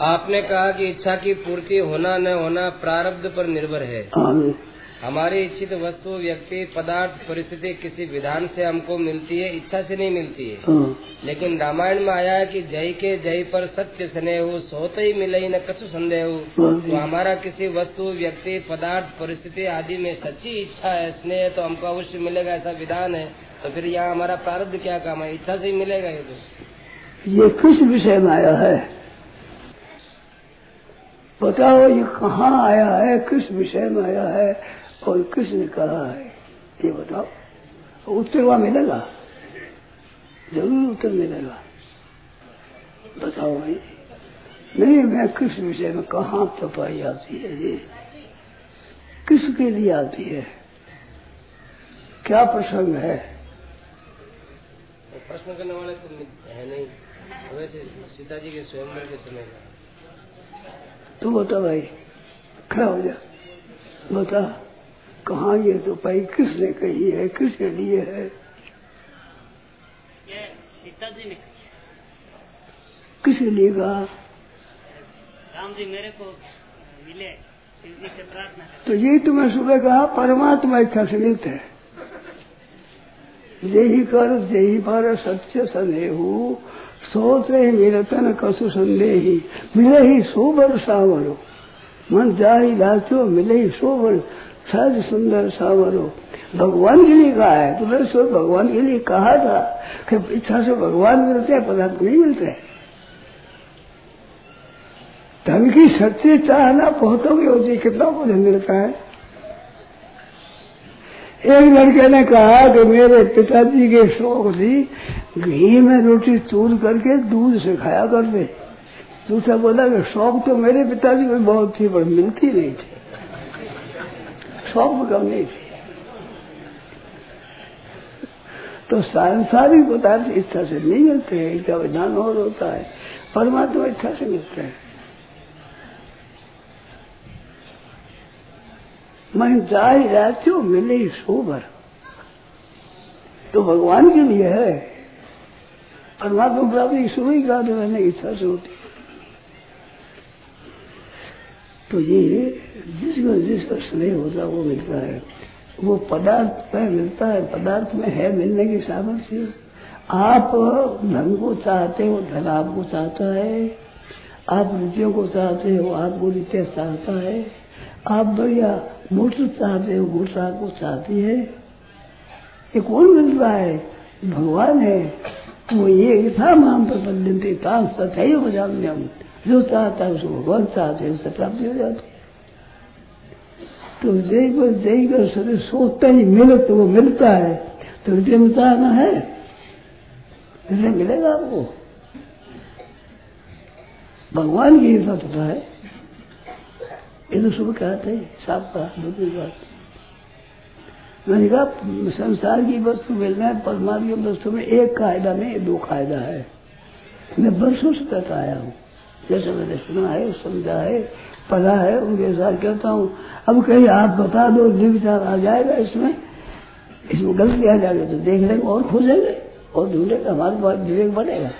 आपने कहा कि इच्छा की पूर्ति होना न होना प्रारब्ध पर निर्भर है। हमारी इच्छित वस्तु व्यक्ति पदार्थ परिस्थिति किसी विधान से हमको मिलती है इच्छा से नहीं मिलती है। हाँ, लेकिन रामायण में आया है कि जय के जय पर सत्य स्नेह सोते ही मिले ही न कछु संदेह हाँ। तो हमारा किसी वस्तु व्यक्ति पदार्थ परिस्थिति आदि में सच्ची इच्छा है स्नेह तो हमको अवश्य मिलेगा ऐसा विधान है। तो फिर यहाँ हमारा प्रारब्ध क्या काम है? इच्छा से ही मिलेगा ये तो। ये किस विषय में आया है? बताओ ये कहाँ आया है, किस विषय में आया है और किसने कहा है, ये बताओ। उत्तर वहाँ मिलेगा। ज़रूर उत्तर मिलेगा। बताओ भाई। नहीं, मैं किस विषय में, कहा तपाई आती है ये? किसके लिए आती है? क्या प्रसंग है? तो प्रश्न करने वाले तो है नहीं। वैसे सीता जी के स्वयं के समय में तू बता भाई खड़ा हो जा। बता कहा ये तो भाई किसने कही है किसके लिए है? ये किसके लिए कहा? राम जी मेरे को मिले तो यही तो मैं सुबह कहा परमात्मा इच्छा से मिलते हैं। यही कर यही पर सत्य सनेहू सोचे मिलते न कसु संदेही। मिले ही सोबर सावरो। मन जा ही लाचो मिले ही सोबर सहज सुंदर सावरो। भगवान के लिए कहा है तो मैंने सो भगवान के लिए कहा था कि इच्छा से भगवान मिलते हैं, पदार्थ नहीं मिलते हैं। धन की सच्ची चाहना होती है, कितना को धन मिलता है। एक लड़के ने कहा कि मेरे पिताजी के शौक थी घी में रोटी चूर करके दूध से खाया करते दूसरा बोला कि शौक तो मेरे पिताजी को बहुत थी, पर मिलती नहीं थी। शौक कम नहीं थी। तो सांसारिक पदार्थ इच्छा से नहीं मिलते हैं, इनका विधान और होता है। परमात्मा इच्छा से मिलते हैं। मैं जाय रात्यो मिले ही सोबर तो भगवान के लिए है। परमात्मा प्राप्ति सुबह ही तो मैंने, इच्छा से होती तो ये जिसको जिसका स्नेह होता है, वो मिलता है। वो पदार्थ में मिलता है, पदार्थ में है मिलने की सामर्थ्य। आप धन को चाहते हो, धन आपको चाहता है। आप रुचियों को चाहते हो, आपको रुचि चाहता है। आप बढ़िया मोटर चाहते हो मोटर आपको चाहती है। ये कौन मिल रहा है? भगवान है। वो ये था, माम पर बदलते तान सतही हम जो चाहता है उसको भगवान चाहते उससे प्राप्ति हो जाती है। तो जय को, जय कर सरे सोचता ही मिले तो वो मिलता है तो हृदय में चाहना है। हृदय मिलेगा आपको। भगवान की हिस्सा होता है। ये तो सुबह कहते हैं, साफ़ का दूसरी बात। मैंने कहा, संसार की वस्तु मिलना है, परमात्मा की वस्तु में एक कायदा नहीं दो कायदा है। मैं वर्षों से आया हूँ। जैसे मैंने सुना है, समझा है, पढ़ा है, उनके साथ कहता हूँ, अब कहीं आप बता दो निर्विचार आ जाएगा इसमें इसमें गलती आ जाएगी तो देख लेंगे और खोजेंगे और ढूंढेगा हमारे पास विवेक बढ़ेगा